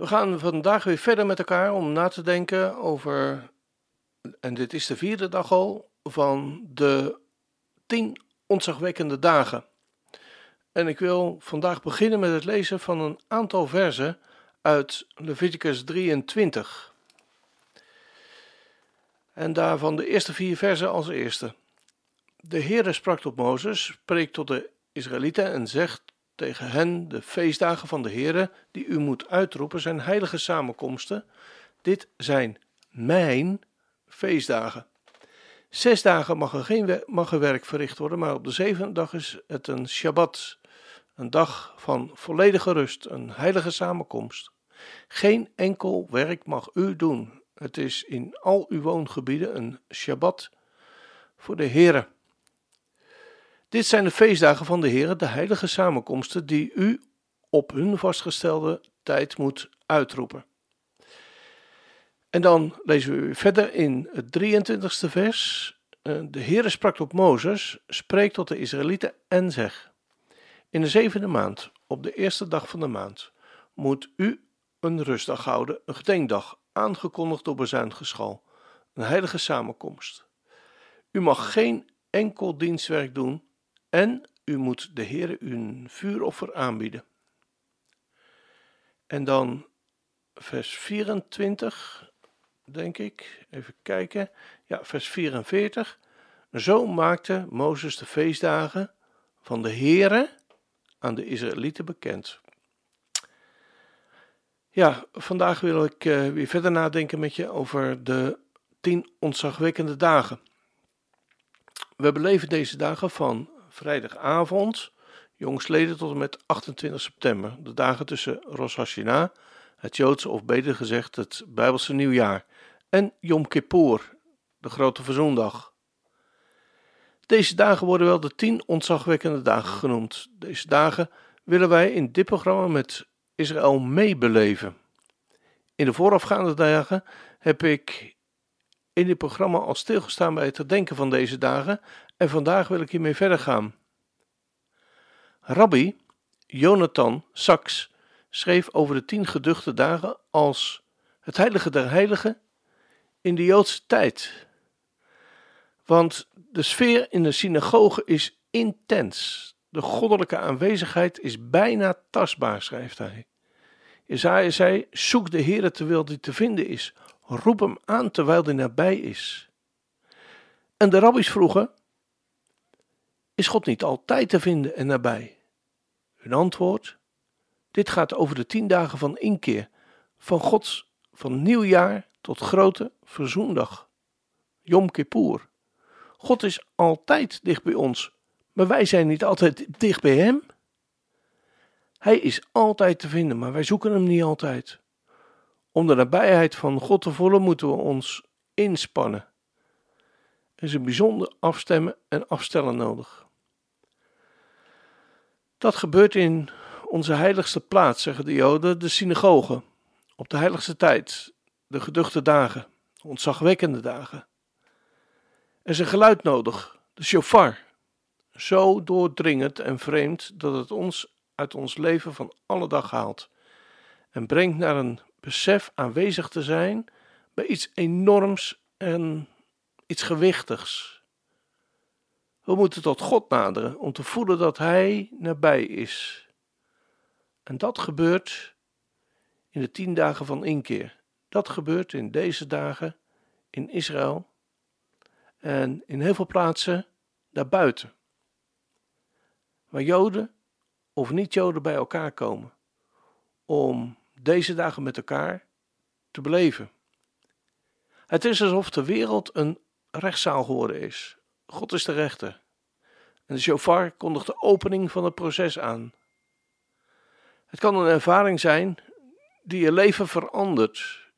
We gaan vandaag weer verder met elkaar om na te denken over, en dit is de vierde dag al, van de tien ontzagwekkende dagen. En ik wil vandaag beginnen met het lezen van een aantal versen uit Leviticus 23. En daarvan de eerste vier versen als eerste. De Heere sprak tot Mozes, spreekt tot de Israëlieten en zegt tegen hen de feestdagen van de Heere die u moet uitroepen zijn heilige samenkomsten. Dit zijn mijn feestdagen. Zes dagen mag er geen mag er werk verricht worden, maar op de zevende dag is het een Shabbat, een dag van volledige rust, een heilige samenkomst. Geen enkel werk mag u doen. Het is in al uw woongebieden een Shabbat voor de Heere. Dit zijn de feestdagen van de Heer, de heilige samenkomsten, die u op hun vastgestelde tijd moet uitroepen. En dan lezen we verder in het 23ste vers. Eh, de Heere sprak tot Mozes, spreek tot de Israëlieten en zeg. In de zevende maand, op de eerste dag van de maand, moet u een rustdag houden, een gedenkdag, aangekondigd door bezuingeschal, een heilige samenkomst. U mag geen enkel dienstwerk doen en u moet de Heere uw vuuroffer aanbieden. En dan vers 24, denk ik. Even kijken. Ja, vers 44. Zo maakte Mozes de feestdagen van de Heere aan de Israëlieten bekend. Ja, vandaag wil ik uh, weer verder nadenken met je over de tien ontzagwekkende dagen. We beleven deze dagen van vrijdagavond, jongsleden tot en met 28 september, de dagen tussen Rosh Hashanah, het Joodse of beter gezegd het Bijbelse nieuwjaar, en Yom Kippur, de grote verzoendag. Deze dagen worden wel de tien ontzagwekkende dagen genoemd. Deze dagen willen wij in dit programma met Israël meebeleven. In de voorafgaande dagen heb ik in dit programma al stilgestaan bij het herdenken van deze dagen en vandaag wil ik hiermee verder gaan. Rabbi Jonathan Sachs schreef over de tien geduchte dagen als het heilige der heiligen in de Joodse tijd. Want de sfeer in de synagoge is intens. De goddelijke aanwezigheid is bijna tastbaar, schrijft hij. Isaiah zei: Zoek de Heer terwijl hij te vinden is. Roep hem aan terwijl hij nabij is. En de rabbis vroegen: Is God niet altijd te vinden en nabij? Hun antwoord: Dit gaat over de tien dagen van inkeer, van Gods, van nieuwjaar tot grote verzoendag. Yom Kippur. God is altijd dicht bij ons, maar wij zijn niet altijd dicht bij Hem. Hij is altijd te vinden, maar wij zoeken Hem niet altijd. Om de nabijheid van God te voelen moeten we ons inspannen. Er is een bijzonder afstemmen en afstellen nodig. Dat gebeurt in onze heiligste plaats, zeggen de Joden, de synagoge. Op de heiligste tijd, de geduchte dagen, ontzagwekkende dagen. Er is een geluid nodig, de shofar. Zo doordringend en vreemd dat het ons uit ons leven van alle dag haalt. En brengt naar een besef aanwezig te zijn bij iets enorms en iets gewichtigs. We moeten tot God naderen om te voelen dat Hij nabij is. En dat gebeurt in de tien dagen van inkeer. Dat gebeurt in deze dagen in Israël en in heel veel plaatsen daarbuiten. Waar Joden of niet-Joden bij elkaar komen om deze dagen met elkaar te beleven. Het is alsof de wereld een rechtszaal geworden is. God is de rechter. En de shofar kondigt de opening van het proces aan. Het kan een ervaring zijn die je leven verandert.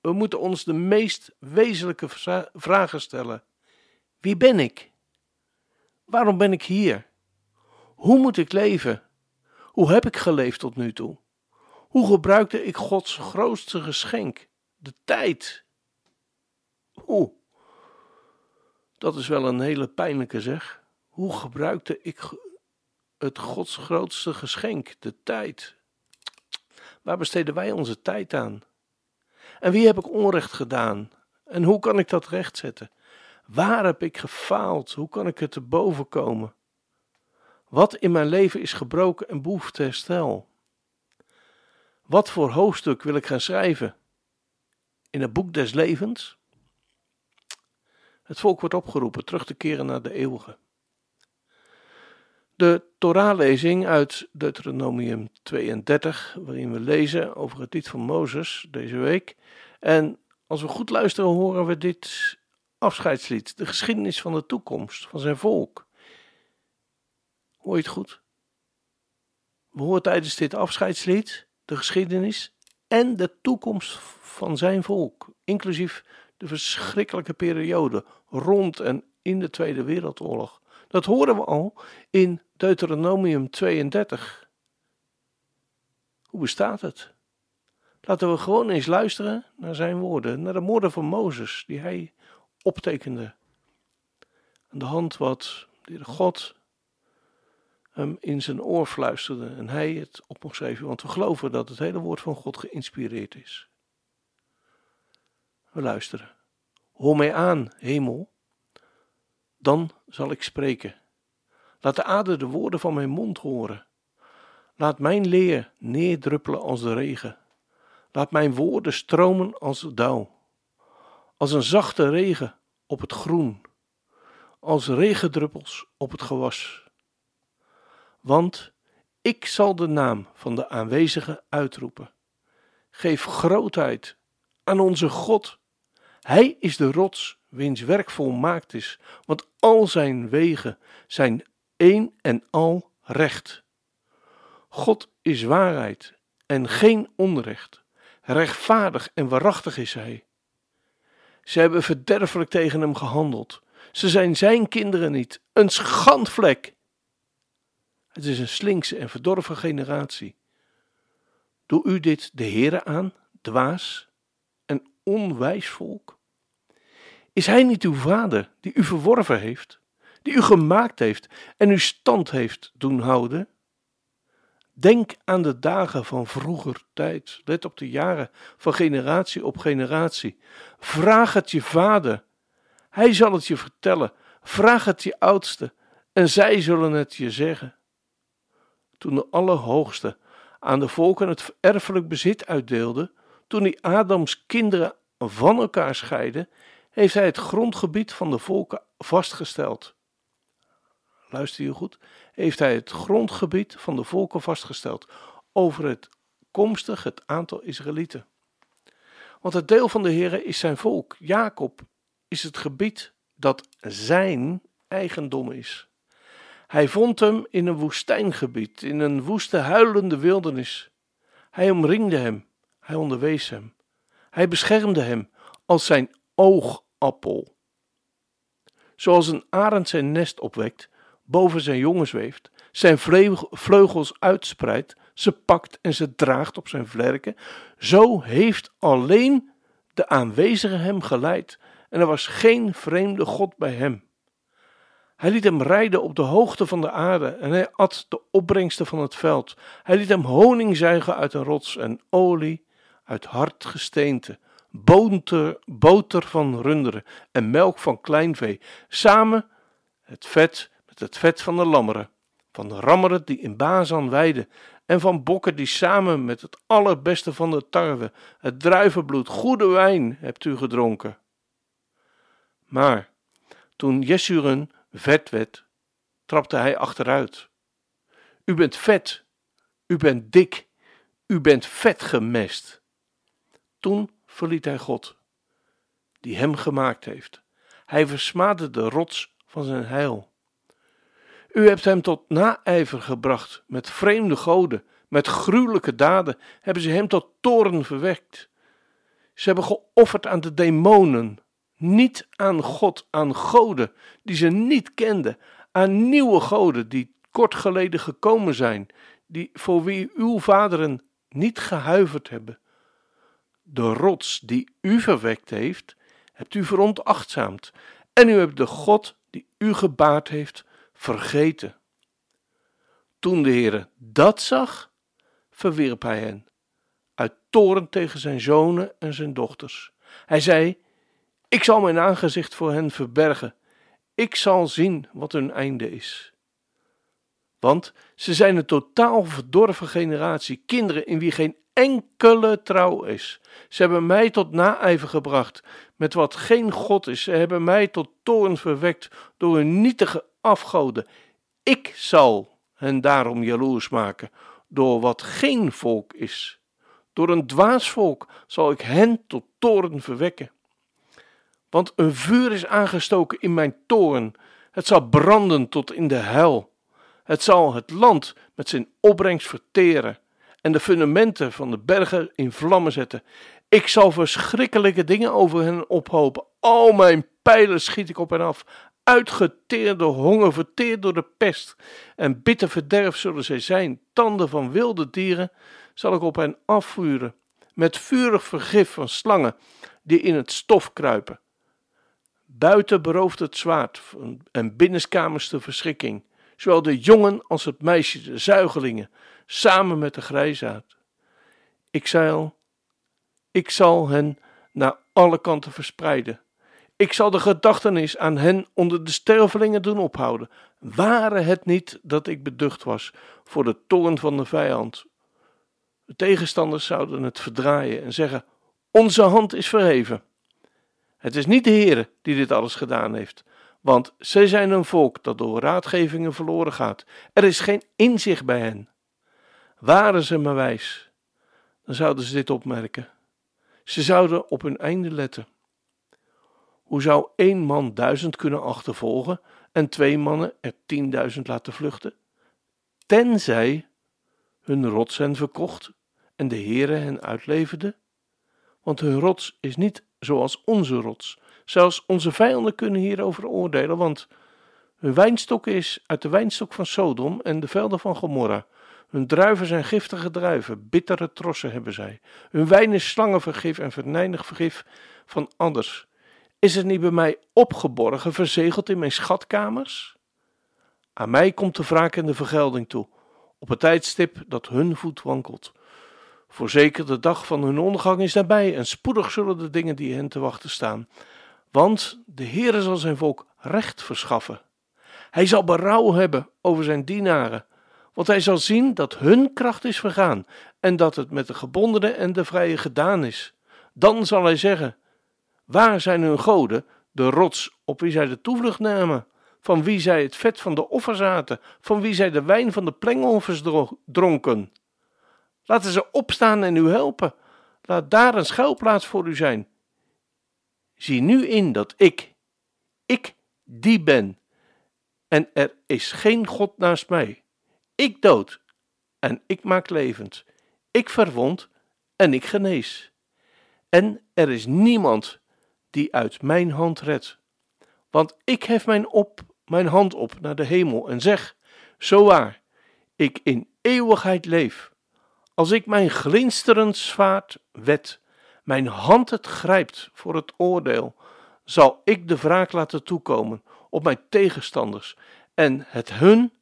We moeten ons de meest wezenlijke vragen stellen. Wie ben ik? Waarom ben ik hier? Hoe moet ik leven? Hoe heb ik geleefd tot nu toe? Hoe gebruikte ik Gods grootste geschenk, de tijd? Hoe? Dat is wel een hele pijnlijke zeg. Hoe gebruikte ik het Gods grootste geschenk, de tijd? Waar besteden wij onze tijd aan? En wie heb ik onrecht gedaan? En hoe kan ik dat rechtzetten? Waar heb ik gefaald? Hoe kan ik er te boven komen? Wat in mijn leven is gebroken en behoeft herstel? Wat voor hoofdstuk wil ik gaan schrijven? In het boek des levens? Het volk wordt opgeroepen terug te keren naar de eeuwige. De Torahlezing uit Deuteronomium 32, waarin we lezen over het lied van Mozes deze week. En als we goed luisteren, horen we dit afscheidslied, de geschiedenis van de toekomst van zijn volk. Hoor goed? We horen tijdens dit afscheidslied de geschiedenis en de toekomst van zijn volk, inclusief de verschrikkelijke periode rond en in de Tweede Wereldoorlog. Dat horen we al in Deuteronomium 32. Hoe bestaat het? Laten we gewoon eens luisteren naar zijn woorden, naar de woorden van Mozes, die hij optekende. Aan de hand wat de God hem in zijn oor fluisterde en hij het op mocht want we geloven dat het hele woord van God geïnspireerd is. We luisteren. Hoor mij aan, hemel, dan zal ik spreken. Laat de aarde de woorden van mijn mond horen. Laat mijn leer neerdruppelen als de regen. Laat mijn woorden stromen als dauw. Als een zachte regen op het groen. Als regendruppels op het gewas. Want ik zal de naam van de aanwezige uitroepen. Geef grootheid aan onze God. Hij is de rots wiens werk volmaakt is, want al zijn wegen zijn één en al recht. God is waarheid en geen onrecht. Rechtvaardig en waarachtig is hij. Ze hebben verderfelijk tegen hem gehandeld. Ze zijn zijn kinderen niet, een schandvlek. Het is een slinkse en verdorven generatie. Doe u dit de Heere aan, dwaas en onwijs volk? Is hij niet uw vader die u verworven heeft, die u gemaakt heeft en u stand heeft doen houden? Denk aan de dagen van vroeger tijd. Let op de jaren van generatie op generatie. Vraag het je vader. Hij zal het je vertellen. Vraag het je oudste en zij zullen het je zeggen. Toen de Allerhoogste aan de volken het erfelijk bezit uitdeelde, toen hij Adams kinderen van elkaar scheidde, heeft hij het grondgebied van de volken vastgesteld. Luister je goed? Heeft hij het grondgebied van de volken vastgesteld over het komstig het aantal Israëlieten. Want het deel van de Heere is zijn volk. Jacob is het gebied dat zijn eigendom is. Hij vond hem in een woestijngebied, in een woeste huilende wildernis. Hij omringde hem, hij onderwees hem. Hij beschermde hem als zijn oogappel. Zoals een arend zijn nest opwekt, boven zijn jongen zweeft, zijn vleugels uitspreidt, ze pakt en ze draagt op zijn vlerken, zo heeft alleen de aanwezige hem geleid en er was geen vreemde God bij hem. Hij liet hem rijden op de hoogte van de aarde en hij at de opbrengsten van het veld. Hij liet hem honing zuigen uit een rots en olie uit hard gesteente, boter, boter van runderen en melk van kleinvee, samen het vet met het vet van de lammeren, van de rammeren die in Bazan weiden en van bokken die samen met het allerbeste van de tarwe, het druivenbloed, goede wijn hebt u gedronken. Maar toen Jesurun vet werd, trapte hij achteruit. U bent vet, u bent dik, u bent vet gemest. Toen verliet hij God, die hem gemaakt heeft. Hij versmaadde de rots van zijn heil. U hebt hem tot naijver gebracht met vreemde goden, Met gruwelijke daden hebben ze hem tot toren verwekt. Ze hebben geofferd aan de demonen, niet aan God, aan goden die ze niet kenden, aan nieuwe goden die kort geleden gekomen zijn, die voor wie uw vaderen niet gehuiverd hebben. De rots die u verwekt heeft, hebt u veronachtzaamd, en u hebt de God die u gebaard heeft vergeten. Toen de Heere dat zag, verwierp hij hen, uit toren tegen zijn zonen en zijn dochters. Hij zei: Ik zal mijn aangezicht voor hen verbergen, ik zal zien wat hun einde is. Want ze zijn een totaal verdorven generatie, kinderen in wie geen enkele trouw is. Ze hebben mij tot naijver gebracht met wat geen God is. Ze hebben mij tot toorn verwekt door hun nietige afgoden. Ik zal hen daarom jaloers maken door wat geen volk is. Door een dwaas volk zal ik hen tot toorn verwekken. Want een vuur is aangestoken in mijn toorn. Het zal branden tot in de hel. Het zal het land met zijn opbrengst verteren en de fundamenten van de bergen in vlammen zetten. Ik zal verschrikkelijke dingen over hen ophopen. Al mijn pijlen schiet ik op hen af. Uitgeteerd door honger, verteerd door de pest. En bitter verderf zullen zij zijn. Tanden van wilde dieren zal ik op hen afvuren. Met vurig vergif van slangen die in het stof kruipen. Buiten berooft het zwaard en binnenskamers de verschrikking. Zowel de jongen als het meisje, de zuigelingen, samen met de grijzaad. Ik zal, ik zal hen naar alle kanten verspreiden. Ik zal de gedachtenis aan hen onder de stervelingen doen ophouden. Ware het niet dat ik beducht was voor de toorn van de vijand. De tegenstanders zouden het verdraaien en zeggen: Onze hand is verheven. Het is niet de Heere die dit alles gedaan heeft, want zij zijn een volk dat door raadgevingen verloren gaat. Er is geen inzicht bij hen. Waren ze maar wijs, dan zouden ze dit opmerken. Ze zouden op hun einde letten. Hoe zou één man duizend kunnen achtervolgen en twee mannen er tienduizend laten vluchten? Tenzij hun rots hen verkocht en de Heere hen uitleverde? Want hun rots is niet zoals onze rots. Zelfs onze vijanden kunnen hierover oordelen, want hun wijnstok is uit de wijnstok van Sodom en de velden van Gomorra. Hun druiven zijn giftige druiven, bittere trossen hebben zij. Hun wijn is slangenvergif en verneinig vergif van anders. Is het niet bij mij opgeborgen, verzegeld in mijn schatkamers? Aan mij komt de wraak en de vergelding toe, op het tijdstip dat hun voet wankelt. Voorzeker de dag van hun ondergang is nabij en spoedig zullen de dingen die hen te wachten staan. Want de Heere zal zijn volk recht verschaffen. Hij zal berouw hebben over zijn dienaren want hij zal zien dat hun kracht is vergaan en dat het met de gebondenen en de vrije gedaan is. Dan zal hij zeggen: Waar zijn hun goden, de rots op wie zij de toevlucht namen, van wie zij het vet van de offers aten, van wie zij de wijn van de plengoffers dronken? Laten ze opstaan en u helpen. Laat daar een schuilplaats voor u zijn. Zie nu in dat ik, ik die ben, en er is geen God naast mij. Ik dood en ik maak levend. Ik verwond en ik genees. En er is niemand die uit mijn hand redt. Want ik hef mijn, op, mijn hand op naar de hemel en zeg: Zo waar, ik in eeuwigheid leef. Als ik mijn glinsterend zwaard wet, mijn hand het grijpt voor het oordeel, zal ik de wraak laten toekomen op mijn tegenstanders en het hun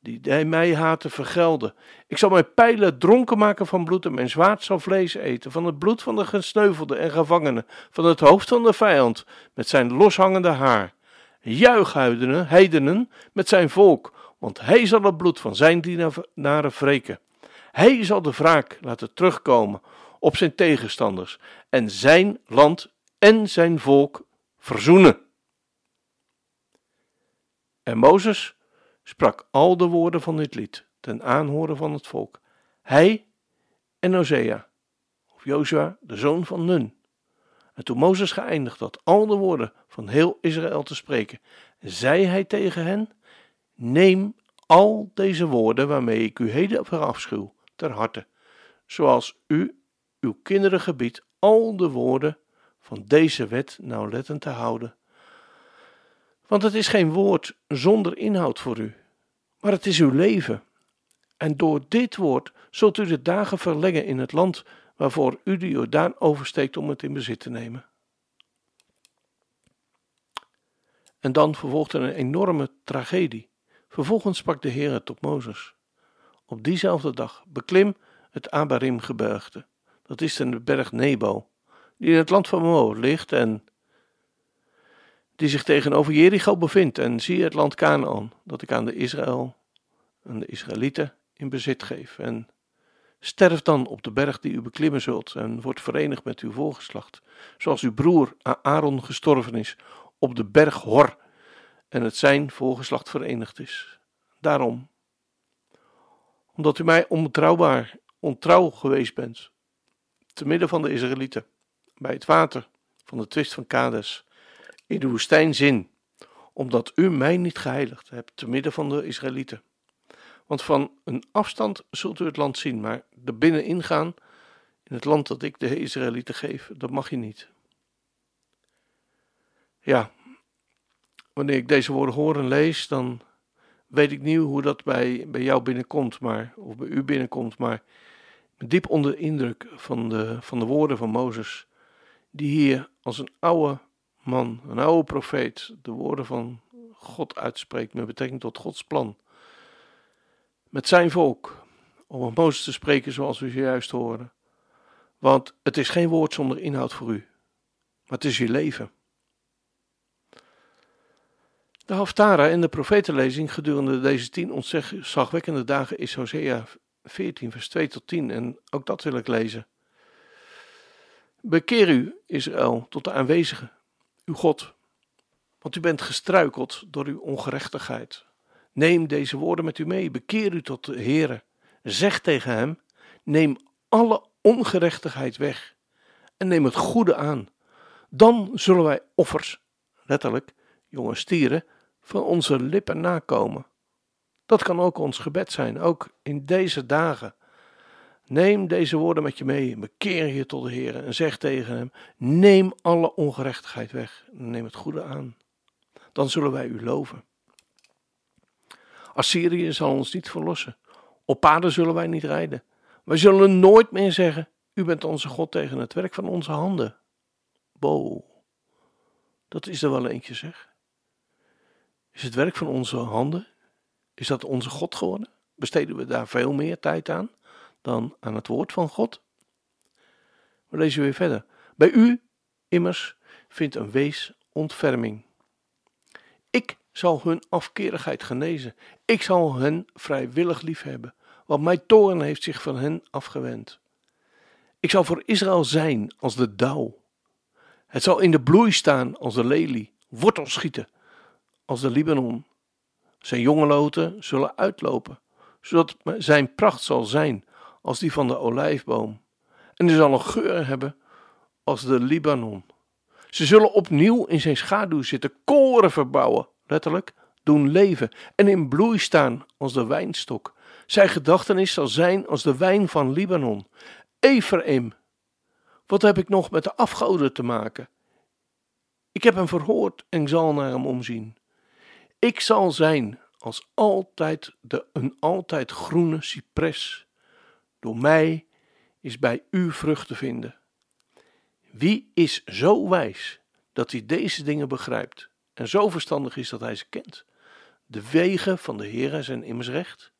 die mij haten vergelden. Ik zal mijn pijlen dronken maken van bloed en mijn zwaard zal vlees eten, van het bloed van de gesneuvelden en gevangenen, van het hoofd van de vijand, met zijn loshangende haar. Juich, heidenen, met zijn volk, want hij zal het bloed van zijn dienaren wreken. Hij zal de wraak laten terugkomen op zijn tegenstanders en zijn land en zijn volk verzoenen. En Mozes sprak al de woorden van dit lied ten aanhoren van het volk. Hij en Osea, of Jozua, de zoon van Nun. En toen Mozes geëindigd had al de woorden van heel Israël te spreken, zei hij tegen hen: Neem al deze woorden waarmee ik u heden verafschuw, ter harte, zoals u uw kinderen gebiedt al de woorden van deze wet nauwlettend te houden. Want het is geen woord zonder inhoud voor u, maar het is uw leven. En door dit woord zult u de dagen verlengen in het land waarvoor u de Jordaan oversteekt om het in bezit te nemen. En dan vervolgde een enorme tragedie. Vervolgens sprak de Heer tot Mozes. Op diezelfde dag beklim het Abarim-gebergte, dat is de berg Nebo, die in het land van Moab ligt en die zich tegenover Jericho bevindt. En zie het land Canaan, dat ik aan de Israël en de Israëlieten in bezit geef. En sterf dan op de berg die u beklimmen zult en wordt verenigd met uw voorgeslacht, zoals uw broer Aaron gestorven is op de berg Hor en het zijn voorgeslacht verenigd is. Daarom, omdat u mij onbetrouwbaar, ontrouw geweest bent, te midden van de Israëlieten, bij het water van de twist van Kades, in de woestijn zin, omdat u mij niet geheiligd hebt, te midden van de Israëlieten. Want van een afstand zult u het land zien, maar er binnenin gaan, in het land dat ik de Israëlieten geef, dat mag je niet. Ja, wanneer ik deze woorden hoor en lees, dan weet ik niet hoe dat bij, bij jou binnenkomt, maar, of bij u binnenkomt, maar diep onder de indruk van de, van de woorden van Mozes, die hier als een oude man, een oude profeet, de woorden van God uitspreekt met betrekking tot Gods plan. Met zijn volk, om met Mozes te spreken zoals we zojuist horen. Want het is geen woord zonder inhoud voor u, maar het is uw leven. De Haftara in de profetenlezing gedurende deze tien ontzagwekkende dagen is Hosea 14, vers 2 tot 10 en ook dat wil ik lezen. Bekeer u, Israël, tot de aanwezige, uw God, want u bent gestruikeld door uw ongerechtigheid. Neem deze woorden met u mee, bekeer u tot de Heere. Zeg tegen hem, neem alle ongerechtigheid weg en neem het goede aan. Dan zullen wij offers, letterlijk, jonge stieren, van onze lippen nakomen. Dat kan ook ons gebed zijn, ook in deze dagen. Neem deze woorden met je mee, bekeer je tot de Heer en zeg tegen hem: Neem alle ongerechtigheid weg neem het goede aan. Dan zullen wij u loven. Assyrië zal ons niet verlossen. Op paden zullen wij niet rijden. Wij zullen nooit meer zeggen: U bent onze God tegen het werk van onze handen. Bo, dat is er wel eentje, zeg. Is het werk van onze handen, is dat onze God geworden? Besteden we daar veel meer tijd aan dan aan het woord van God? We lezen weer verder. Bij u, immers, vindt een wees ontferming. Ik zal hun afkerigheid genezen. Ik zal hen vrijwillig liefhebben, want mijn toorn heeft zich van hen afgewend. Ik zal voor Israël zijn als de dauw. Het zal in de bloei staan als de lelie, wortel schieten als de Libanon. Zijn jonge loten zullen uitlopen, zodat zijn pracht zal zijn als die van de olijfboom. En hij zal een geur hebben als de Libanon. Ze zullen opnieuw in zijn schaduw zitten, koren verbouwen, letterlijk, doen leven en in bloei staan als de wijnstok. Zijn gedachtenis zal zijn als de wijn van Libanon. Ephraim, wat heb ik nog met de afgoden te maken? Ik heb hem verhoord en zal naar hem omzien. Ik zal zijn als altijd de, een altijd groene cipres. Door mij is bij u vrucht te vinden. Wie is zo wijs dat hij deze dingen begrijpt en zo verstandig is dat hij ze kent? De wegen van de Heer zijn immers recht.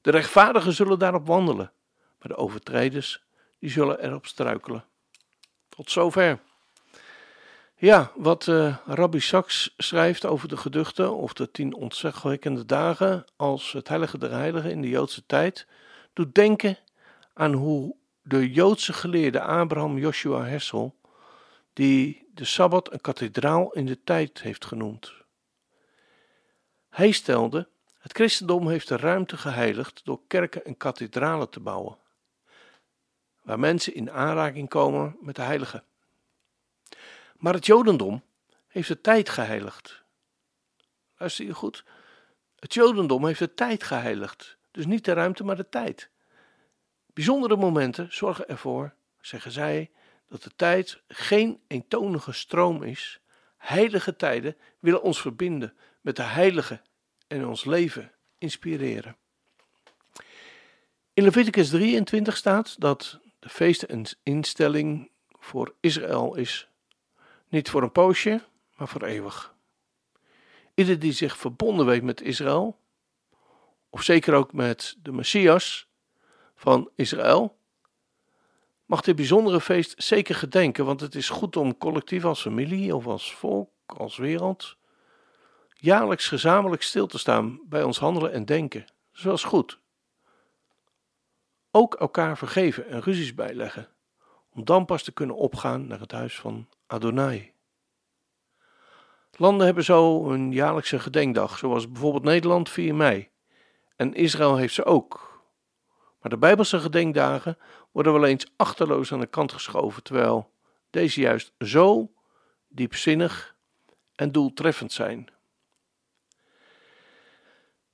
De rechtvaardigen zullen daarop wandelen, maar de overtreders die zullen erop struikelen. Tot zover. Ja, wat uh, Rabbi Sachs schrijft over de geduchten of de tien ontzagwekkende dagen als het heilige der heiligen in de Joodse tijd, doet denken aan hoe de Joodse geleerde Abraham Joshua Hessel, die de Sabbat een kathedraal in de tijd heeft genoemd. Hij stelde, het christendom heeft de ruimte geheiligd door kerken en kathedralen te bouwen, waar mensen in aanraking komen met de heiligen. Maar het Jodendom heeft de tijd geheiligd. Luister je goed? Het Jodendom heeft de tijd geheiligd. Dus niet de ruimte, maar de tijd. Bijzondere momenten zorgen ervoor, zeggen zij, dat de tijd geen eentonige stroom is. Heilige tijden willen ons verbinden met de heilige en ons leven inspireren. In Leviticus 23 staat dat de feesten een instelling voor Israël is. Niet voor een poosje, maar voor eeuwig. Ieder die zich verbonden weet met Israël, of zeker ook met de Messias van Israël, mag dit bijzondere feest zeker gedenken, want het is goed om collectief als familie of als volk, als wereld, jaarlijks gezamenlijk stil te staan bij ons handelen en denken. Zoals goed. Ook elkaar vergeven en ruzies bijleggen, om dan pas te kunnen opgaan naar het huis van Adonai. Landen hebben zo een jaarlijkse gedenkdag, zoals bijvoorbeeld Nederland 4 mei. En Israël heeft ze ook. Maar de Bijbelse gedenkdagen worden wel eens achterloos aan de kant geschoven, terwijl deze juist zo diepzinnig en doeltreffend zijn.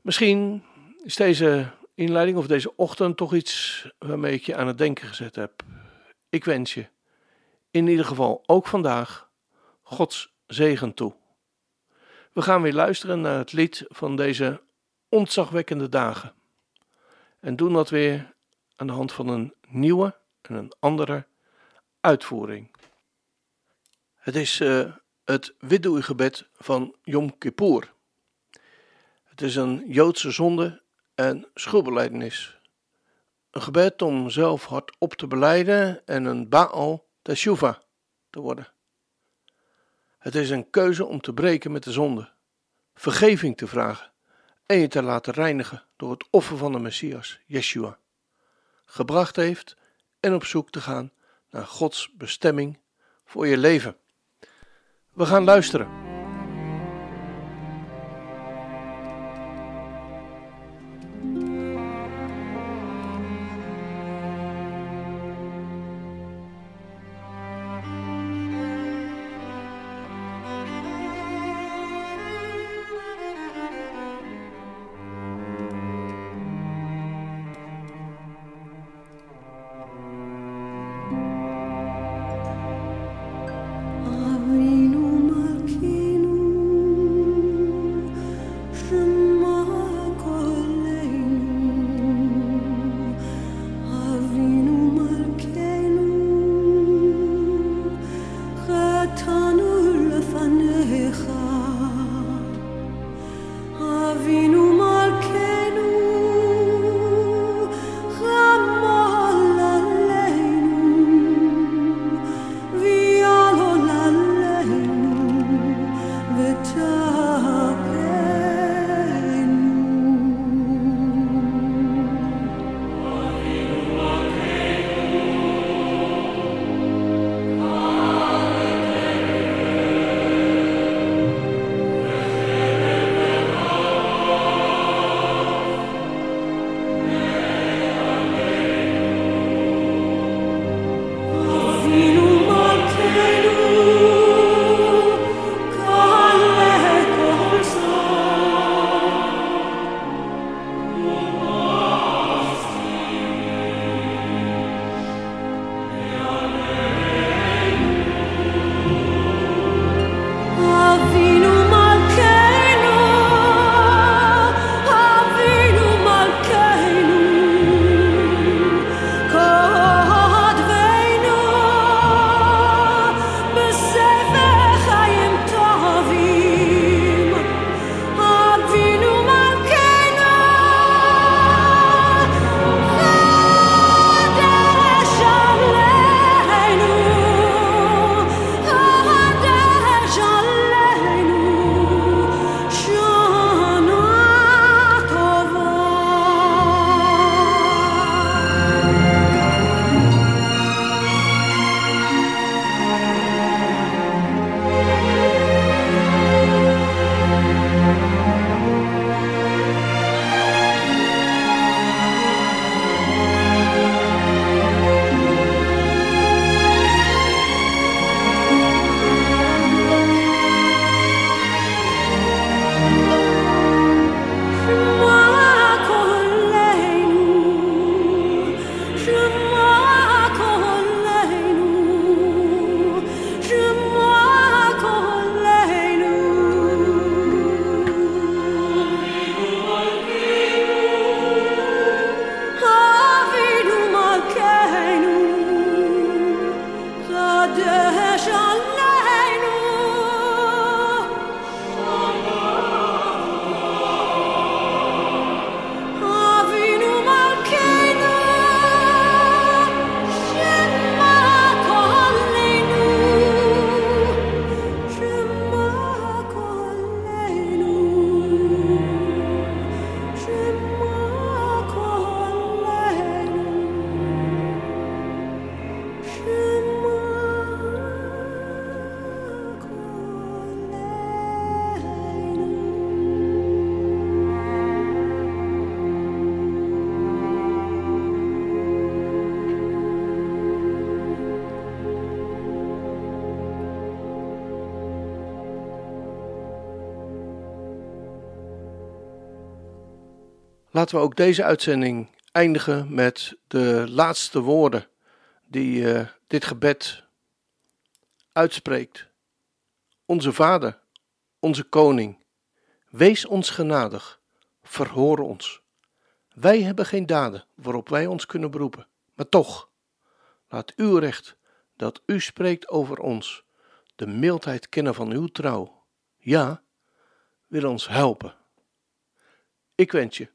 Misschien is deze inleiding of deze ochtend toch iets waarmee ik je aan het denken gezet heb. Ik wens je in ieder geval ook vandaag Gods zegen toe. We gaan weer luisteren naar het lied van deze ontzagwekkende dagen. En doen dat weer aan de hand van een nieuwe en een andere uitvoering. Het is uh, het Widdoe-gebed van Yom Kippur. Het is een Joodse zonde en schuldbeleidenis. Een gebed om zelf hardop te beleiden en een Baal Teshuvah te worden. Het is een keuze om te breken met de zonde, vergeving te vragen en je te laten reinigen door het offer van de Messias, Yeshua, gebracht heeft en op zoek te gaan naar Gods bestemming voor je leven. We gaan luisteren. Laten we ook deze uitzending eindigen met de laatste woorden die uh, dit gebed uitspreekt. Onze Vader, onze Koning, wees ons genadig, verhoor ons. Wij hebben geen daden waarop wij ons kunnen beroepen, maar toch, laat uw recht dat u spreekt over ons, de mildheid kennen van uw trouw. Ja, wil ons helpen. Ik wens je